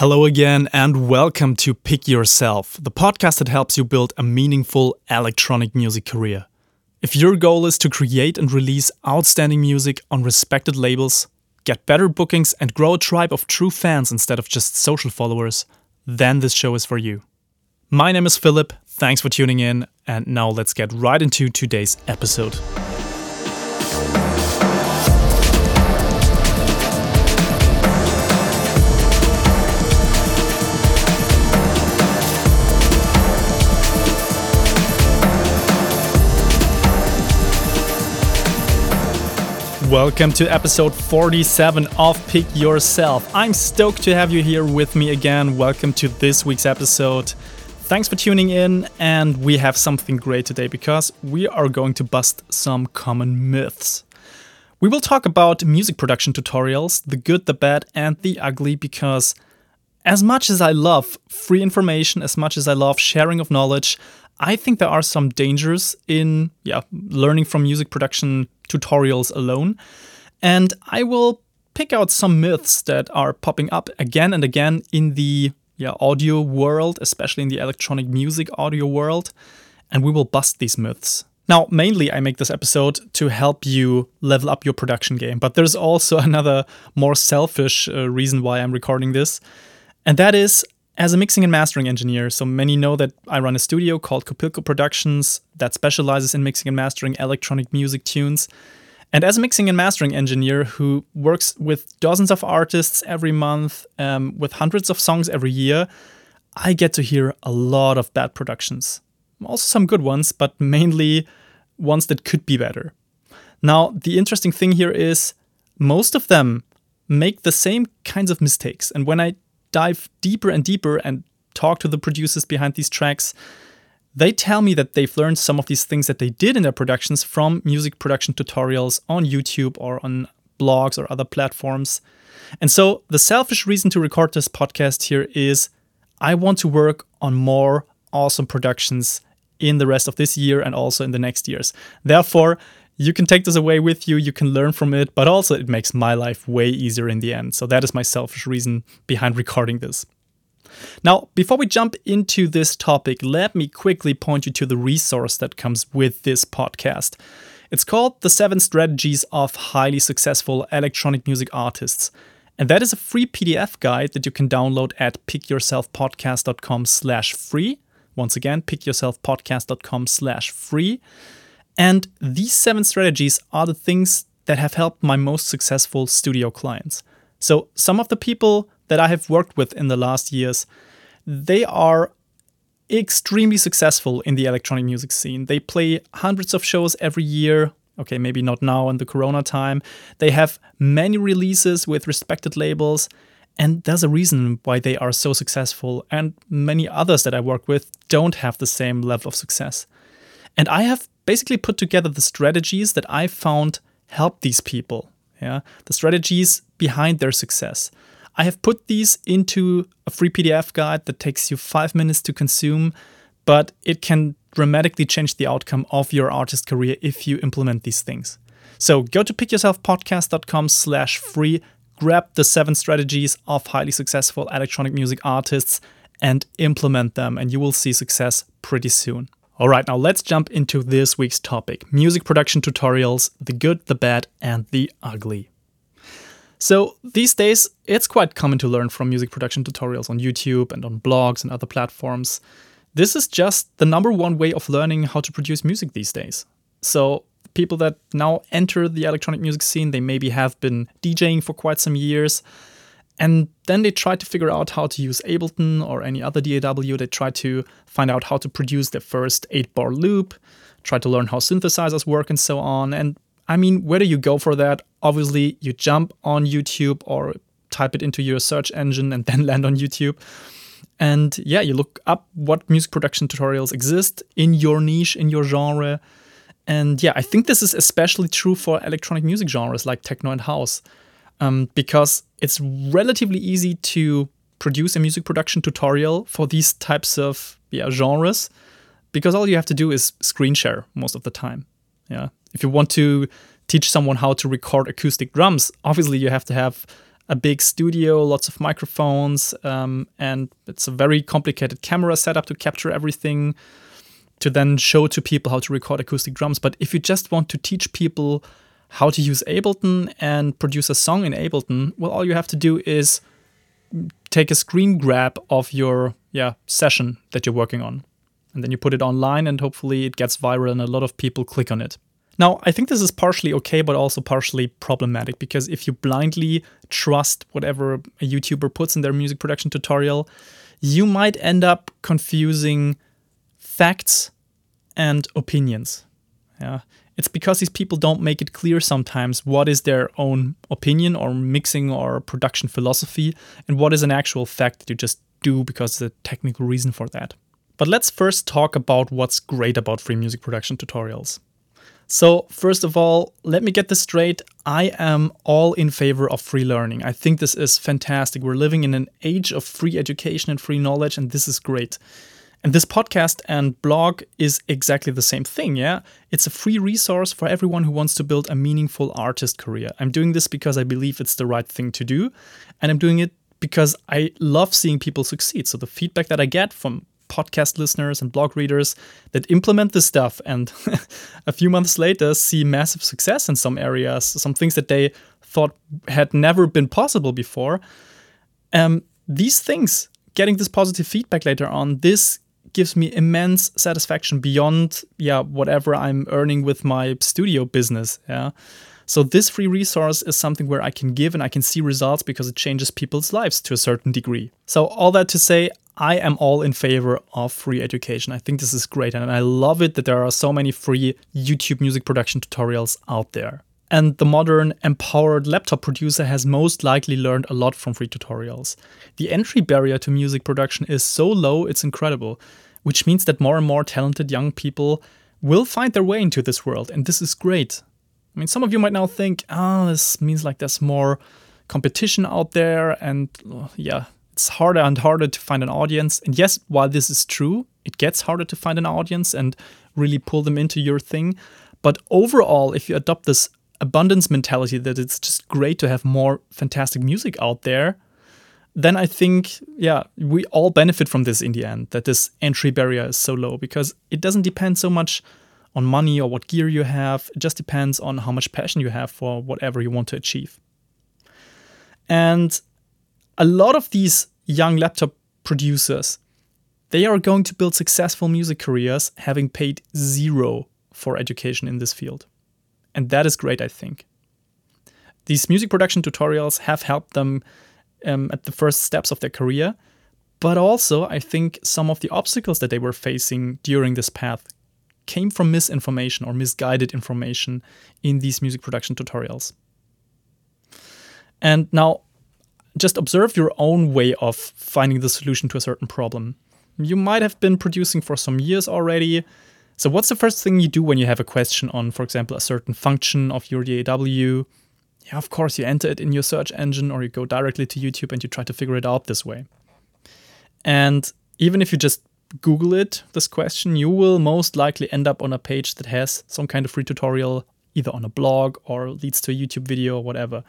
Hello again, and welcome to Pick Yourself, the podcast that helps you build a meaningful electronic music career. If your goal is to create and release outstanding music on respected labels, get better bookings, and grow a tribe of true fans instead of just social followers, then this show is for you. My name is Philip, thanks for tuning in, and now let's get right into today's episode. Welcome to episode 47 of Pick Yourself. I'm stoked to have you here with me again. Welcome to this week's episode. Thanks for tuning in, and we have something great today because we are going to bust some common myths. We will talk about music production tutorials, the good, the bad, and the ugly, because as much as I love free information, as much as I love sharing of knowledge, I think there are some dangers in yeah, learning from music production tutorials alone. And I will pick out some myths that are popping up again and again in the yeah, audio world, especially in the electronic music audio world, and we will bust these myths. Now, mainly, I make this episode to help you level up your production game, but there's also another more selfish uh, reason why I'm recording this, and that is as a mixing and mastering engineer. So many know that I run a studio called Copilco Productions that specializes in mixing and mastering electronic music tunes. And as a mixing and mastering engineer who works with dozens of artists every month, um, with hundreds of songs every year, I get to hear a lot of bad productions. Also, some good ones, but mainly ones that could be better. Now, the interesting thing here is most of them make the same kinds of mistakes. And when I dive deeper and deeper and talk to the producers behind these tracks, they tell me that they've learned some of these things that they did in their productions from music production tutorials on YouTube or on blogs or other platforms. And so, the selfish reason to record this podcast here is I want to work on more awesome productions in the rest of this year and also in the next years. Therefore, you can take this away with you, you can learn from it, but also it makes my life way easier in the end. So, that is my selfish reason behind recording this. Now, before we jump into this topic, let me quickly point you to the resource that comes with this podcast. It's called The Seven Strategies of Highly Successful Electronic Music Artists. And that is a free PDF guide that you can download at pickyourselfpodcast.com slash free. Once again, pickyourselfpodcast.com slash free. And these seven strategies are the things that have helped my most successful studio clients. So some of the people that I have worked with in the last years, they are extremely successful in the electronic music scene. They play hundreds of shows every year. Okay, maybe not now in the corona time. They have many releases with respected labels. And there's a reason why they are so successful. And many others that I work with don't have the same level of success. And I have basically put together the strategies that I found help these people. Yeah, the strategies behind their success. I have put these into a free PDF guide that takes you five minutes to consume, but it can dramatically change the outcome of your artist career if you implement these things. So go to pickyourselfpodcast.com slash free, grab the seven strategies of highly successful electronic music artists and implement them, and you will see success pretty soon. All right, now let's jump into this week's topic music production tutorials the good, the bad, and the ugly. So these days, it's quite common to learn from music production tutorials on YouTube and on blogs and other platforms. This is just the number one way of learning how to produce music these days. So people that now enter the electronic music scene, they maybe have been DJing for quite some years. And then they try to figure out how to use Ableton or any other DAW. They try to find out how to produce their first 8 bar loop, try to learn how synthesizers work, and so on. And I mean, where do you go for that? Obviously, you jump on YouTube or type it into your search engine and then land on YouTube. And yeah, you look up what music production tutorials exist in your niche, in your genre. And yeah, I think this is especially true for electronic music genres like techno and house, um, because it's relatively easy to produce a music production tutorial for these types of yeah, genres, because all you have to do is screen share most of the time. Yeah, if you want to teach someone how to record acoustic drums, obviously you have to have a big studio, lots of microphones, um, and it's a very complicated camera setup to capture everything, to then show to people how to record acoustic drums. But if you just want to teach people how to use Ableton and produce a song in Ableton, well, all you have to do is take a screen grab of your yeah session that you're working on, and then you put it online, and hopefully it gets viral and a lot of people click on it. Now, I think this is partially okay, but also partially problematic because if you blindly trust whatever a YouTuber puts in their music production tutorial, you might end up confusing facts and opinions. Yeah. It's because these people don't make it clear sometimes what is their own opinion or mixing or production philosophy and what is an actual fact that you just do because there's a technical reason for that. But let's first talk about what's great about free music production tutorials. So, first of all, let me get this straight. I am all in favor of free learning. I think this is fantastic. We're living in an age of free education and free knowledge, and this is great. And this podcast and blog is exactly the same thing, yeah? It's a free resource for everyone who wants to build a meaningful artist career. I'm doing this because I believe it's the right thing to do, and I'm doing it because I love seeing people succeed. So the feedback that I get from podcast listeners and blog readers that implement this stuff and a few months later see massive success in some areas, some things that they thought had never been possible before. Um, these things, getting this positive feedback later on, this gives me immense satisfaction beyond yeah whatever I'm earning with my studio business. Yeah. So this free resource is something where I can give and I can see results because it changes people's lives to a certain degree. So all that to say, I am all in favor of free education. I think this is great and I love it that there are so many free YouTube music production tutorials out there. And the modern empowered laptop producer has most likely learned a lot from free tutorials. The entry barrier to music production is so low, it's incredible, which means that more and more talented young people will find their way into this world, and this is great. I mean, some of you might now think, oh, this means like there's more competition out there, and uh, yeah, it's harder and harder to find an audience. And yes, while this is true, it gets harder to find an audience and really pull them into your thing. But overall, if you adopt this abundance mentality that it's just great to have more fantastic music out there, then I think, yeah, we all benefit from this in the end, that this entry barrier is so low because it doesn't depend so much on money or what gear you have. It just depends on how much passion you have for whatever you want to achieve. And a lot of these young laptop producers, they are going to build successful music careers having paid zero for education in this field. And that is great, I think. These music production tutorials have helped them um, at the first steps of their career, but also I think some of the obstacles that they were facing during this path came from misinformation or misguided information in these music production tutorials. And now, just observe your own way of finding the solution to a certain problem. You might have been producing for some years already, so, what's the first thing you do when you have a question on, for example, a certain function of your DAW? Yeah, of course, you enter it in your search engine or you go directly to YouTube and you try to figure it out this way. And even if you just Google it, this question, you will most likely end up on a page that has some kind of free tutorial, either on a blog or leads to a YouTube video or whatever.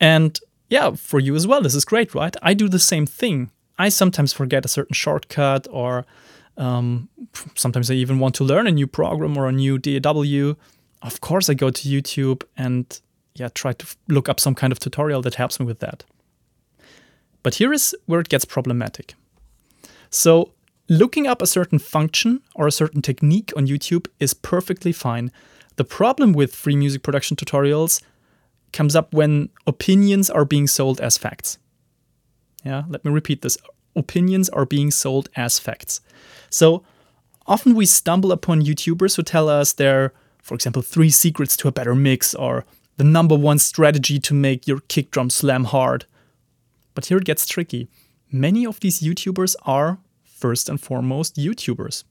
And yeah, for you as well, this is great, right? I do the same thing. I sometimes forget a certain shortcut or um, sometimes I even want to learn a new program or a new DAW. Of course, I go to YouTube and yeah, try to look up some kind of tutorial that helps me with that. But here is where it gets problematic. So, looking up a certain function or a certain technique on YouTube is perfectly fine. The problem with free music production tutorials comes up when opinions are being sold as facts. Yeah, let me repeat this. Opinions are being sold as facts. So often we stumble upon YouTubers who tell us their, for example, three secrets to a better mix or the number one strategy to make your kick drum slam hard. But here it gets tricky. Many of these YouTubers are, first and foremost, YouTubers.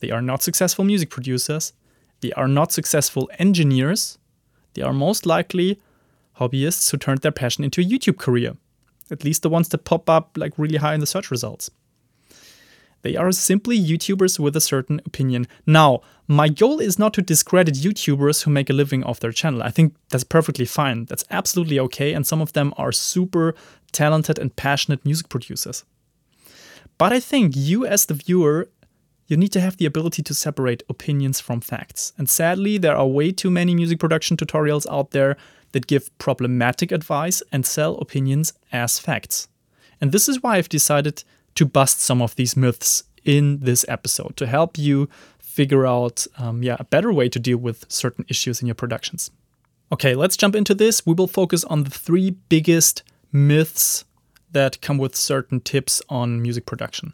They are not successful music producers, they are not successful engineers, they are most likely hobbyists who turned their passion into a YouTube career. At least the ones that pop up like really high in the search results. They are simply YouTubers with a certain opinion. Now, my goal is not to discredit YouTubers who make a living off their channel. I think that's perfectly fine. That's absolutely okay. And some of them are super talented and passionate music producers. But I think you, as the viewer, you need to have the ability to separate opinions from facts. And sadly, there are way too many music production tutorials out there that give problematic advice and sell opinions as facts. And this is why I've decided to bust some of these myths in this episode to help you figure out um, yeah, a better way to deal with certain issues in your productions. Okay, let's jump into this. We will focus on the three biggest myths that come with certain tips on music production.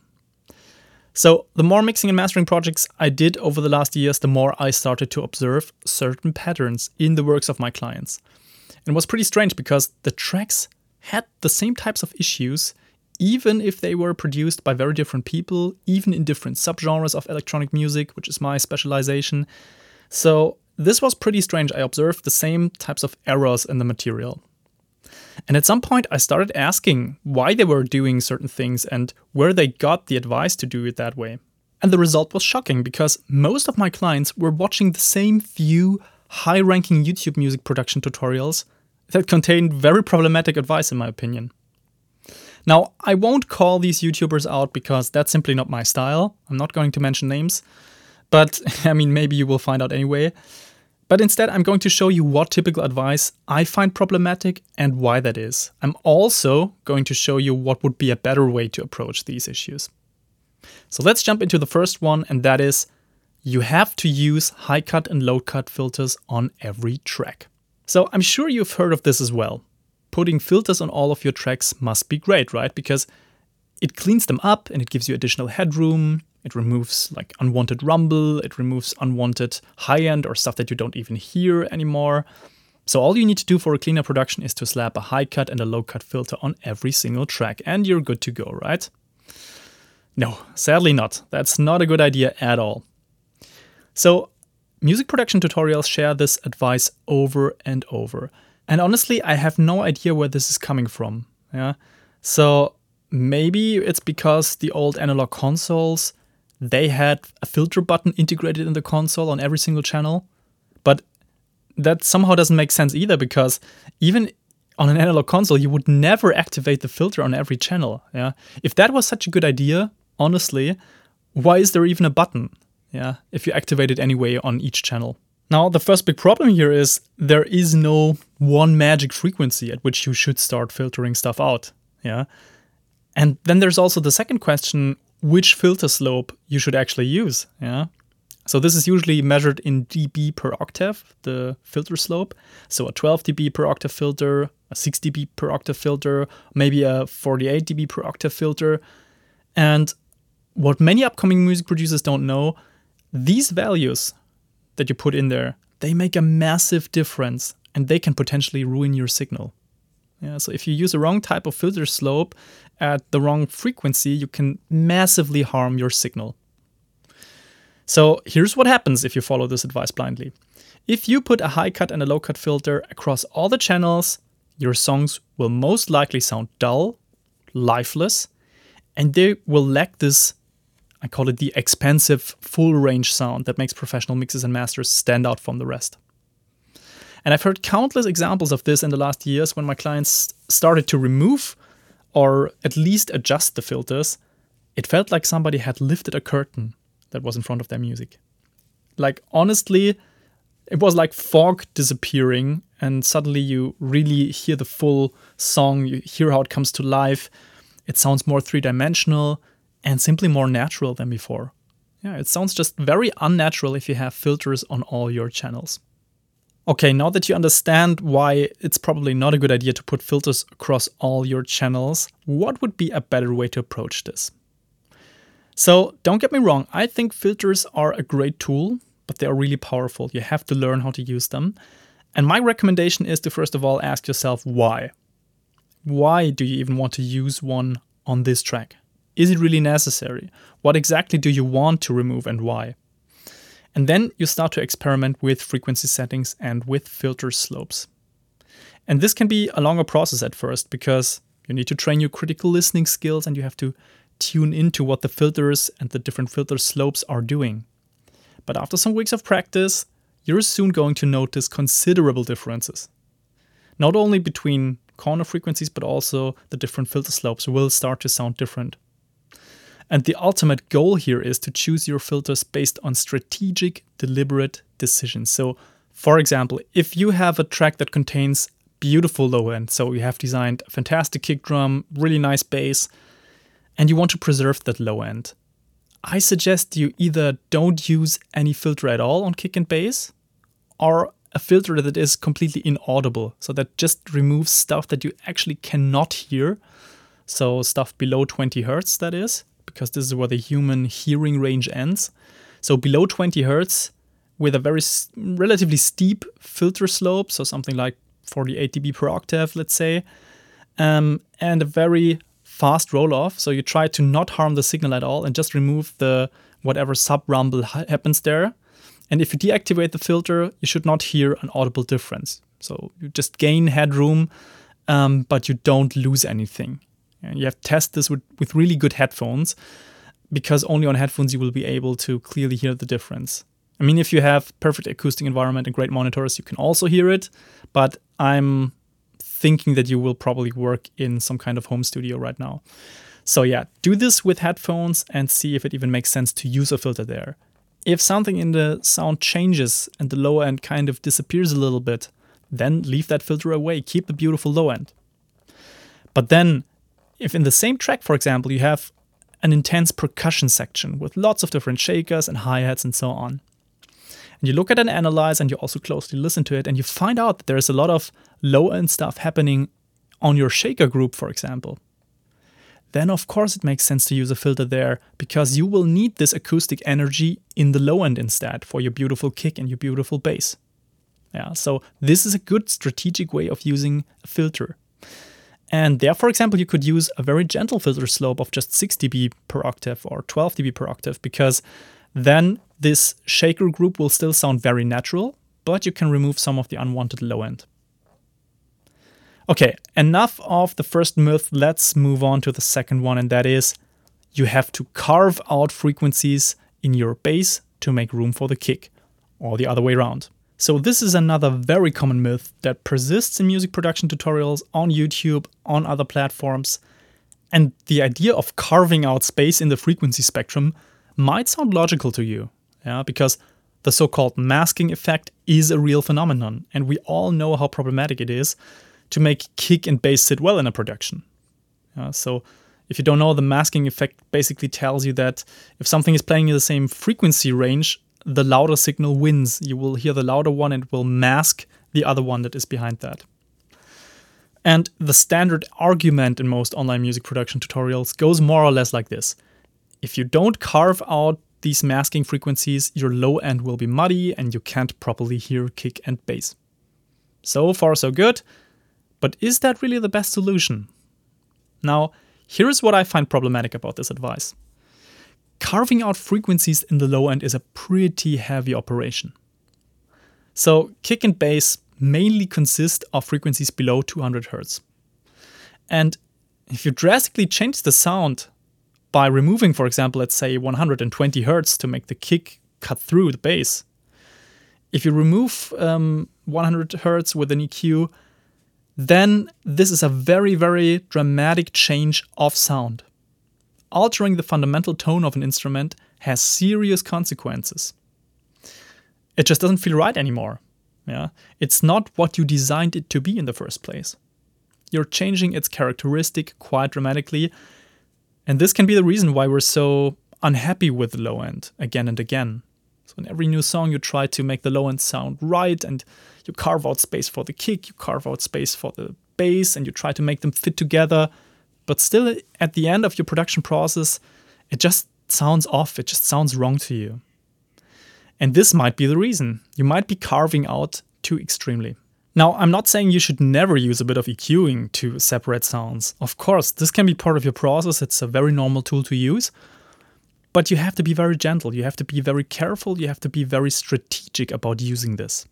So, the more mixing and mastering projects I did over the last years, the more I started to observe certain patterns in the works of my clients. And it was pretty strange because the tracks had the same types of issues, even if they were produced by very different people, even in different subgenres of electronic music, which is my specialization. So, this was pretty strange. I observed the same types of errors in the material. And at some point, I started asking why they were doing certain things and where they got the advice to do it that way. And the result was shocking because most of my clients were watching the same few high ranking YouTube music production tutorials that contained very problematic advice, in my opinion. Now, I won't call these YouTubers out because that's simply not my style. I'm not going to mention names, but I mean, maybe you will find out anyway. But instead, I'm going to show you what typical advice I find problematic and why that is. I'm also going to show you what would be a better way to approach these issues. So let's jump into the first one, and that is you have to use high cut and low cut filters on every track. So I'm sure you've heard of this as well. Putting filters on all of your tracks must be great, right? Because it cleans them up and it gives you additional headroom, it removes like unwanted rumble, it removes unwanted high end or stuff that you don't even hear anymore. So all you need to do for a cleaner production is to slap a high cut and a low cut filter on every single track and you're good to go, right? No, sadly not. That's not a good idea at all. So music production tutorials share this advice over and over. And honestly, I have no idea where this is coming from. Yeah. So maybe it's because the old analog consoles they had a filter button integrated in the console on every single channel. But that somehow doesn't make sense either because even on an analog console, you would never activate the filter on every channel. Yeah. If that was such a good idea, honestly, why is there even a button? Yeah. If you activate it anyway on each channel. Now, the first big problem here is there is no one magic frequency at which you should start filtering stuff out. Yeah. And then there's also the second question which filter slope you should actually use. Yeah. So this is usually measured in dB per octave, the filter slope. So a 12 dB per octave filter, a 6 dB per octave filter, maybe a 48 dB per octave filter. And what many upcoming music producers don't know, these values that you put in there, they make a massive difference and they can potentially ruin your signal. Yeah, so if you use the wrong type of filter slope at the wrong frequency, you can massively harm your signal. So here's what happens if you follow this advice blindly. If you put a high cut and a low cut filter across all the channels, your songs will most likely sound dull, lifeless, and they will lack this, I call it the expensive full range sound that makes professional mixes and masters stand out from the rest. And I've heard countless examples of this in the last years when my clients started to remove or at least adjust the filters. It felt like somebody had lifted a curtain that was in front of their music. Like, honestly, it was like fog disappearing, and suddenly you really hear the full song, you hear how it comes to life. It sounds more three dimensional and simply more natural than before. Yeah, it sounds just very unnatural if you have filters on all your channels. Okay, now that you understand why it's probably not a good idea to put filters across all your channels, what would be a better way to approach this? So, don't get me wrong, I think filters are a great tool, but they are really powerful. You have to learn how to use them. And my recommendation is to first of all ask yourself why. Why do you even want to use one on this track? Is it really necessary? What exactly do you want to remove and why? And then you start to experiment with frequency settings and with filter slopes. And this can be a longer process at first because you need to train your critical listening skills and you have to tune into what the filters and the different filter slopes are doing. But after some weeks of practice, you're soon going to notice considerable differences. Not only between corner frequencies, but also the different filter slopes will start to sound different. And the ultimate goal here is to choose your filters based on strategic, deliberate decisions. So, for example, if you have a track that contains beautiful low end, so you have designed a fantastic kick drum, really nice bass, and you want to preserve that low end, I suggest you either don't use any filter at all on kick and bass, or a filter that is completely inaudible, so that just removes stuff that you actually cannot hear. So, stuff below 20 hertz, that is because this is where the human hearing range ends. So below 20 hertz, with a very relatively steep filter slope, so something like 48 dB per octave, let's say, um, and a very fast roll off. So you try to not harm the signal at all and just remove the whatever sub rumble ha- happens there. And if you deactivate the filter, you should not hear an audible difference. So you just gain headroom, um, but you don't lose anything. And you have to test this with, with really good headphones because only on headphones you will be able to clearly hear the difference. I mean, if you have perfect acoustic environment and great monitors, you can also hear it, but I'm thinking that you will probably work in some kind of home studio right now. So yeah, do this with headphones and see if it even makes sense to use a filter there. If something in the sound changes and the low end kind of disappears a little bit, then leave that filter away. Keep the beautiful low end. But then if in the same track, for example, you have an intense percussion section with lots of different shakers and hi hats and so on, and you look at and analyze and you also closely listen to it, and you find out that there's a lot of low end stuff happening on your shaker group, for example, then of course it makes sense to use a filter there because you will need this acoustic energy in the low end instead for your beautiful kick and your beautiful bass. Yeah, so this is a good strategic way of using a filter. And there, for example, you could use a very gentle filter slope of just 6 dB per octave or 12 dB per octave because then this shaker group will still sound very natural, but you can remove some of the unwanted low end. Okay, enough of the first myth. Let's move on to the second one, and that is you have to carve out frequencies in your bass to make room for the kick, or the other way around. So, this is another very common myth that persists in music production tutorials on YouTube, on other platforms. And the idea of carving out space in the frequency spectrum might sound logical to you, yeah, because the so called masking effect is a real phenomenon, and we all know how problematic it is to make kick and bass sit well in a production. Yeah, so, if you don't know, the masking effect basically tells you that if something is playing in the same frequency range, the louder signal wins. You will hear the louder one and it will mask the other one that is behind that. And the standard argument in most online music production tutorials goes more or less like this If you don't carve out these masking frequencies, your low end will be muddy and you can't properly hear kick and bass. So far, so good. But is that really the best solution? Now, here is what I find problematic about this advice carving out frequencies in the low end is a pretty heavy operation. So, kick and bass mainly consist of frequencies below 200 Hz. And if you drastically change the sound by removing, for example, let's say 120 Hz to make the kick cut through the bass, if you remove um, 100 Hz with an EQ, then this is a very, very dramatic change of sound altering the fundamental tone of an instrument has serious consequences. It just doesn't feel right anymore. Yeah? It's not what you designed it to be in the first place. You're changing its characteristic quite dramatically, and this can be the reason why we're so unhappy with the low end again and again. So in every new song you try to make the low end sound right and you carve out space for the kick, you carve out space for the bass and you try to make them fit together but still at the end of your production process, it just sounds off, it just sounds wrong to you. And this might be the reason. You might be carving out too extremely. Now, I'm not saying you should never use a bit of EQing to separate sounds. Of course, this can be part of your process, it's a very normal tool to use. But you have to be very gentle, you have to be very careful, you have to be very strategic about using this.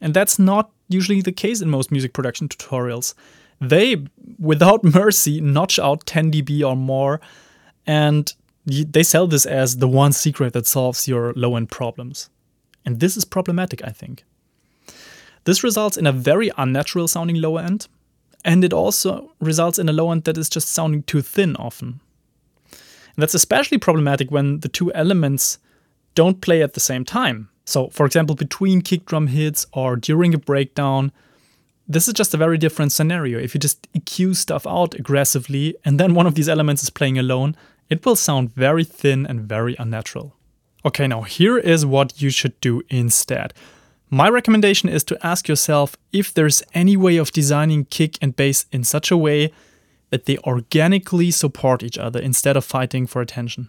And that's not usually the case in most music production tutorials they, without mercy, notch out 10 dB or more And they sell this as the one secret that solves your low end problems. And this is problematic, I think. This results in a very unnatural sounding low end, and it also results in a low end that is just sounding too thin often. And that's especially problematic when the two elements don't play at the same time. So, for example, between kick drum hits or during a breakdown, this is just a very different scenario. If you just EQ stuff out aggressively and then one of these elements is playing alone, it will sound very thin and very unnatural. Okay, now here is what you should do instead. My recommendation is to ask yourself if there's any way of designing kick and bass in such a way that they organically support each other instead of fighting for attention.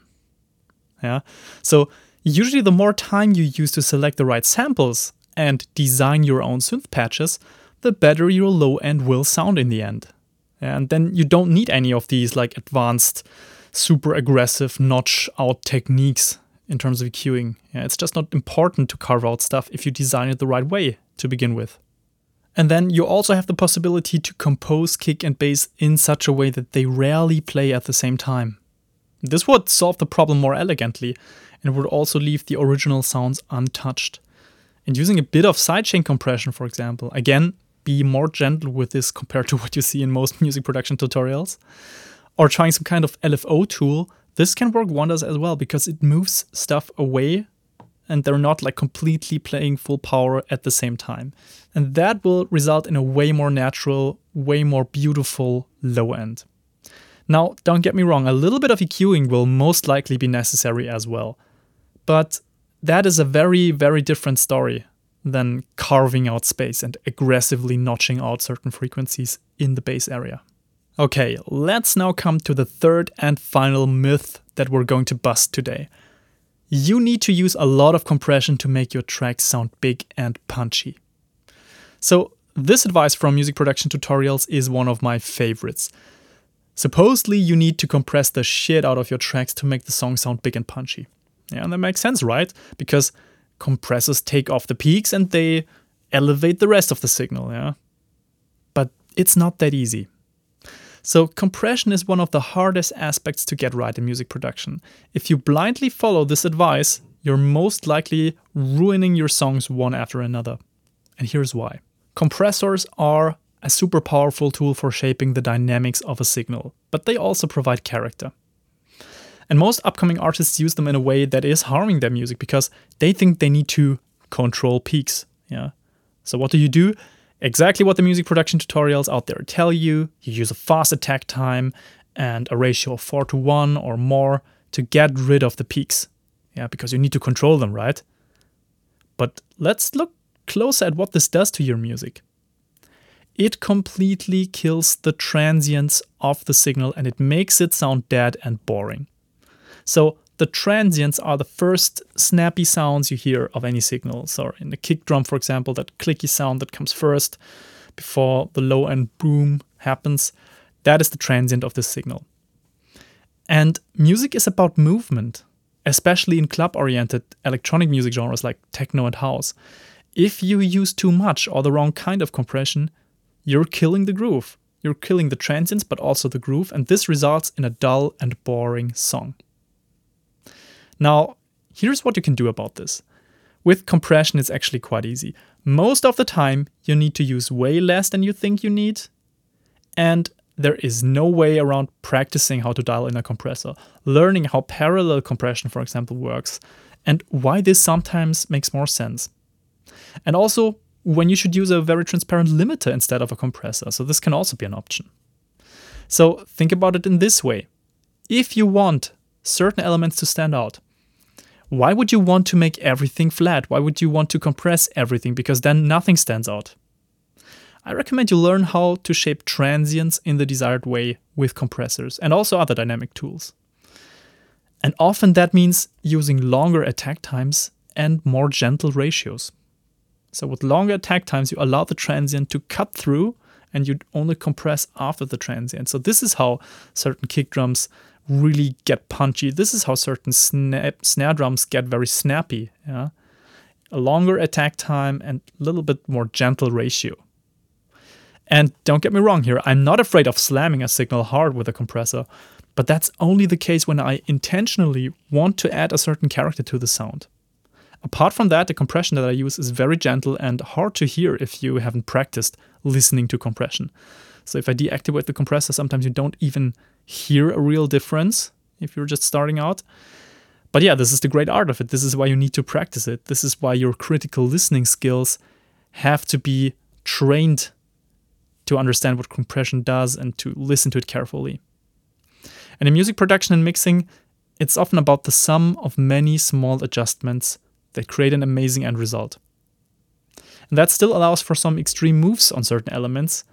Yeah. So, usually the more time you use to select the right samples and design your own synth patches, the better your low end will sound in the end. And then you don't need any of these like advanced super aggressive notch out techniques in terms of EQing. Yeah, it's just not important to carve out stuff if you design it the right way to begin with. And then you also have the possibility to compose kick and bass in such a way that they rarely play at the same time. This would solve the problem more elegantly and would also leave the original sounds untouched. And using a bit of sidechain compression, for example, again, be more gentle with this compared to what you see in most music production tutorials or trying some kind of LFO tool, this can work wonders as well because it moves stuff away and they're not like completely playing full power at the same time. And that will result in a way more natural, way more beautiful low end. Now, don't get me wrong, a little bit of EQing will most likely be necessary as well. But that is a very, very different story than carving out space and aggressively notching out certain frequencies in the bass area. Okay, let's now come to the third and final myth that we're going to bust today. You need to use a lot of compression to make your tracks sound big and punchy. So, this advice from music production tutorials is one of my favorites. Supposedly, you need to compress the shit out of your tracks to make the song sound big and punchy. Yeah, and that makes sense, right? Because compressors take off the peaks and they elevate the rest of the signal, yeah? But it's not that easy. So, compression is one of the hardest aspects to get right in music production. If you blindly follow this advice, you're most likely ruining your songs one after another. And here's why compressors are a super powerful tool for shaping the dynamics of a signal, but they also provide character. And most upcoming artists use them in a way that is harming their music because they think they need to control peaks. Yeah. So what do you do? exactly what the music production tutorials out there tell you. You use a fast attack time and a ratio of 4 to 1 or more to get rid of the peaks. Yeah, because you need to control them, right? But let's look closer at what this does to your music. It completely kills the transients of the signal and it makes it sound dead and boring. So the transients are the first snappy sounds you hear of any signal. So in the kick drum, for example, that clicky sound that comes first before the low end boom happens, that is the transient of the signal. And music is about movement, especially in club oriented electronic music genres like techno and house. If you use too much or the wrong kind of compression, you're killing the groove. You're killing the transients, but also the groove, and this results in a dull and boring song. Now, here's what you can do about this. With compression, it's actually quite easy. Most of the time, you need to use way less than you think you need, and there is no way around practicing how to dial in a compressor, learning how parallel compression, for example, works, and why this sometimes makes more sense. And also, when you should use a very transparent limiter instead of a compressor, so this can also be an option. So think about it in this way. If you want certain elements to stand out, why would you want to make everything flat? Why would you want to compress everything? Because then nothing stands out. I recommend you learn how to shape transients in the desired way with compressors and also other dynamic tools. And often that means using longer attack times and more gentle ratios. So, with longer attack times, you allow the transient to cut through and you only compress after the transient. So, this is how certain kick drums really get punchy. This is how certain snare drums get very snappy. Yeah? A longer attack time and a little bit more gentle ratio. And don't get me wrong here, I'm not afraid of slamming a signal hard with a compressor, But that's only the case when I intentionally want to add a certain character to the sound. Apart from that, the compression that I use is very gentle and hard to hear if you haven't practiced listening to compression. So if I deactivate the compressor, sometimes you don't even hear a real difference if you're just starting out. But yeah, this is the great art of it. This is why you need to practice it. This is why your critical listening skills have to be trained to understand what compression does and to listen to it carefully. And in music production and mixing, it's often about the sum of many small adjustments that create an amazing end result. And that still allows for some extreme moves on certain elements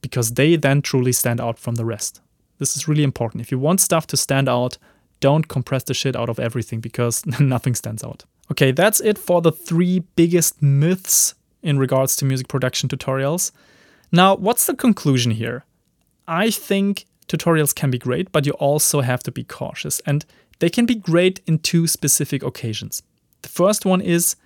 because they then truly stand out from the rest. This is really important. If you want stuff to stand out, don't compress the shit out of everything because nothing stands out. Okay, that's it for the three biggest myths in regards to music production tutorials. Now, what's the conclusion here? I think tutorials can be great, but you also have to be cautious, and they can be great in two specific occasions. The first one is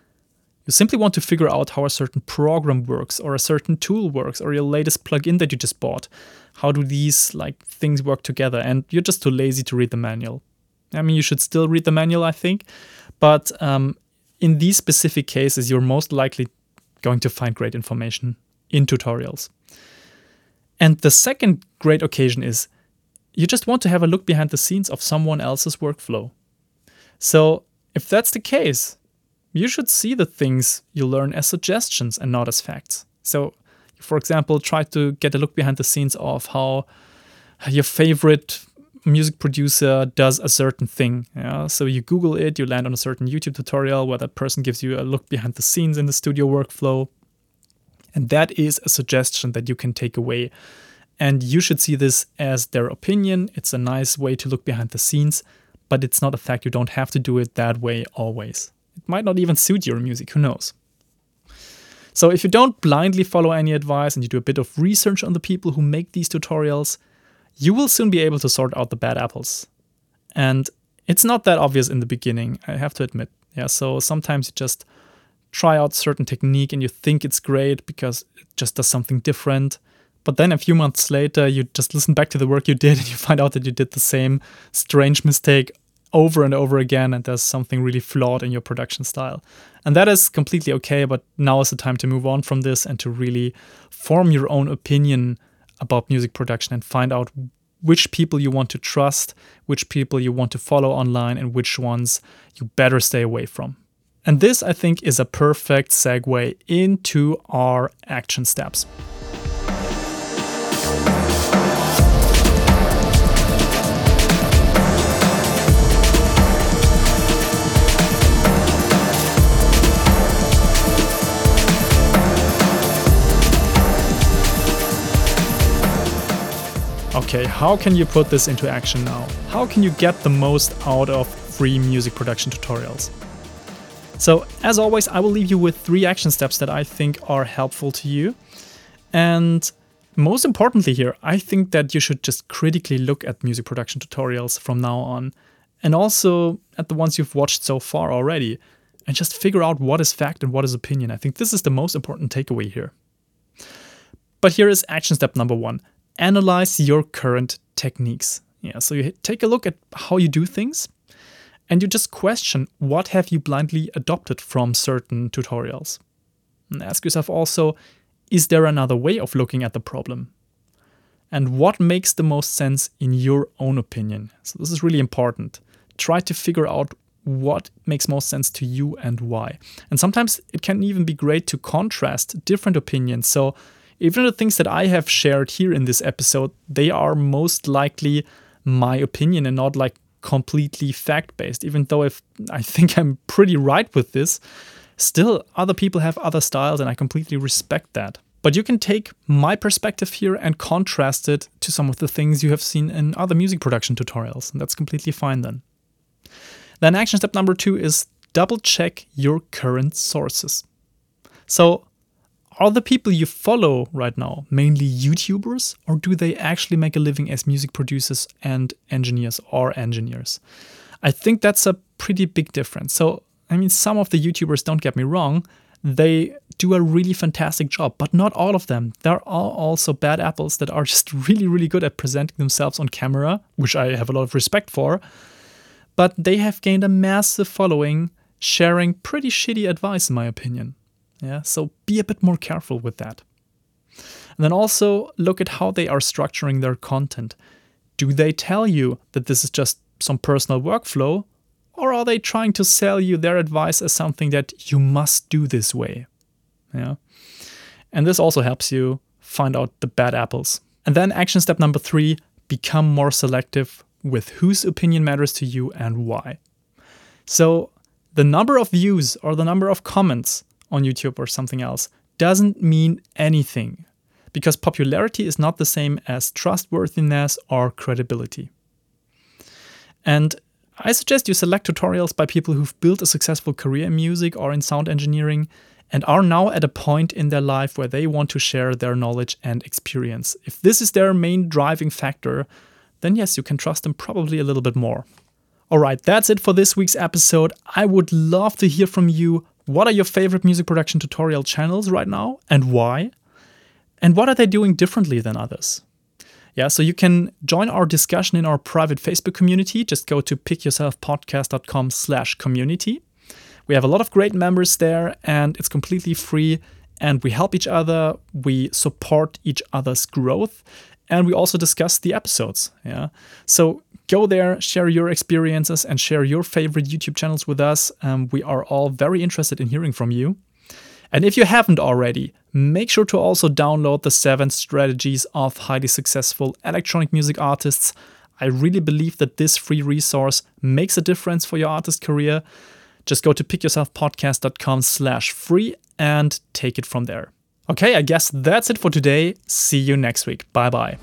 you simply want to figure out how a certain program works or a certain tool works or your latest plugin that you just bought. How do these like things work together? And you're just too lazy to read the manual. I mean, you should still read the manual, I think, but um, in these specific cases, you're most likely going to find great information in tutorials. And the second great occasion is you just want to have a look behind the scenes of someone else's workflow. So, if that's the case, you should see the things you learn as suggestions and not as facts. So, for example, try to get a look behind the scenes of how your favorite music producer does a certain thing. Yeah? So you Google it, you land on a certain YouTube tutorial where that person gives you a look behind the scenes in the studio workflow. And that is a suggestion that you can take away. And you should see this as their opinion. It's a nice way to look behind the scenes, but it's not a fact. You don't have to do it that way always. It might not even suit your music, who knows? So, if you don't blindly follow any advice and you do a bit of research on the people who make these tutorials, you will soon be able to sort out the bad apples. And it's not that obvious in the beginning, I have to admit. Yeah, so sometimes you just try out certain technique and you think it's great because it just does something different. But then a few months later, you just listen back to the work you did and you find out that you did the same strange mistake over and over again and there's something really flawed in your production style. And that is completely okay, but now is the time to move on from this and to really form your own opinion about music production and find out which people you want to trust, which people you want to follow online, and which ones you better stay away from. And this, I think, is a perfect segue into our action steps. Okay, how can you put this into action now? How can you get the most out of free music production tutorials? So, as always, I will leave you with three action steps that I think are helpful to you. And most importantly, here, I think that you should just critically look at music production tutorials from now on, and also at the ones you've watched so far already, and just figure out what is fact and what is opinion. I think this is the most important takeaway here. But here is action step number one analyze your current techniques. Yeah, so you take a look at how you do things and you just question what have you blindly adopted from certain tutorials. And ask yourself also, is there another way of looking at the problem? And what makes the most sense in your own opinion? So this is really important. Try to figure out what makes most sense to you and why. And sometimes it can even be great to contrast different opinions. So even the things that I have shared here in this episode, they are most likely my opinion and not like completely fact based. Even though if I think I'm pretty right with this, still other people have other styles and I completely respect that. But you can take my perspective here and contrast it to some of the things you have seen in other music production tutorials, and that's completely fine then. Then, action step number two is double check your current sources. So, are the people you follow right now mainly YouTubers, or do they actually make a living as music producers and engineers or engineers? I think that's a pretty big difference. So, I mean, some of the YouTubers, don't get me wrong, they do a really fantastic job, but not all of them. There are also bad apples that are just really, really good at presenting themselves on camera, which I have a lot of respect for. But they have gained a massive following, sharing pretty shitty advice, in my opinion. Yeah, so be a bit more careful with that. And then also look at how they are structuring their content. Do they tell you that this is just some personal workflow? Or are they trying to sell you their advice as something that you must do this way? Yeah. And this also helps you find out the bad apples. And then action step number three become more selective with whose opinion matters to you and why. So the number of views or the number of comments on YouTube or something else doesn't mean anything because popularity is not the same as trustworthiness or credibility. And I suggest you select tutorials by people who've built a successful career in music or in sound engineering and are now at a point in their life where they want to share their knowledge and experience. If this is their main driving factor, then yes, you can trust them probably a little bit more. Alright, that's it for this week's episode. I would love to hear from you. What are your favorite music production tutorial channels right now and why? And what are they doing differently than others? Yeah, so you can join our discussion in our private Facebook community. Just go to pickyourselfpodcast.com slash community. We have a lot of great members there and it's completely free and we help each other, we support each other's growth, and we also discuss the episodes. Yeah. So go there, share your experiences, and share your favorite YouTube channels with us. Um, we are all very interested in hearing from you. And if you haven't already, make sure to also download the seven strategies of highly successful electronic music artists. I really believe that this free resource makes a difference for your artist career. Just go to pickyourselfpodcast.com slash free and take it from there. Okay, I guess that's it for today. See you next week. Bye bye.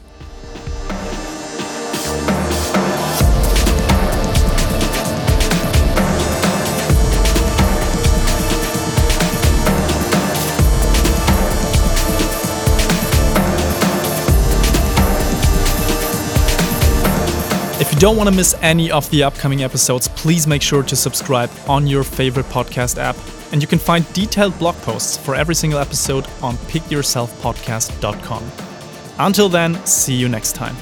Don't want to miss any of the upcoming episodes, please make sure to subscribe on your favorite podcast app. And you can find detailed blog posts for every single episode on pickyourselfpodcast.com. Until then, see you next time.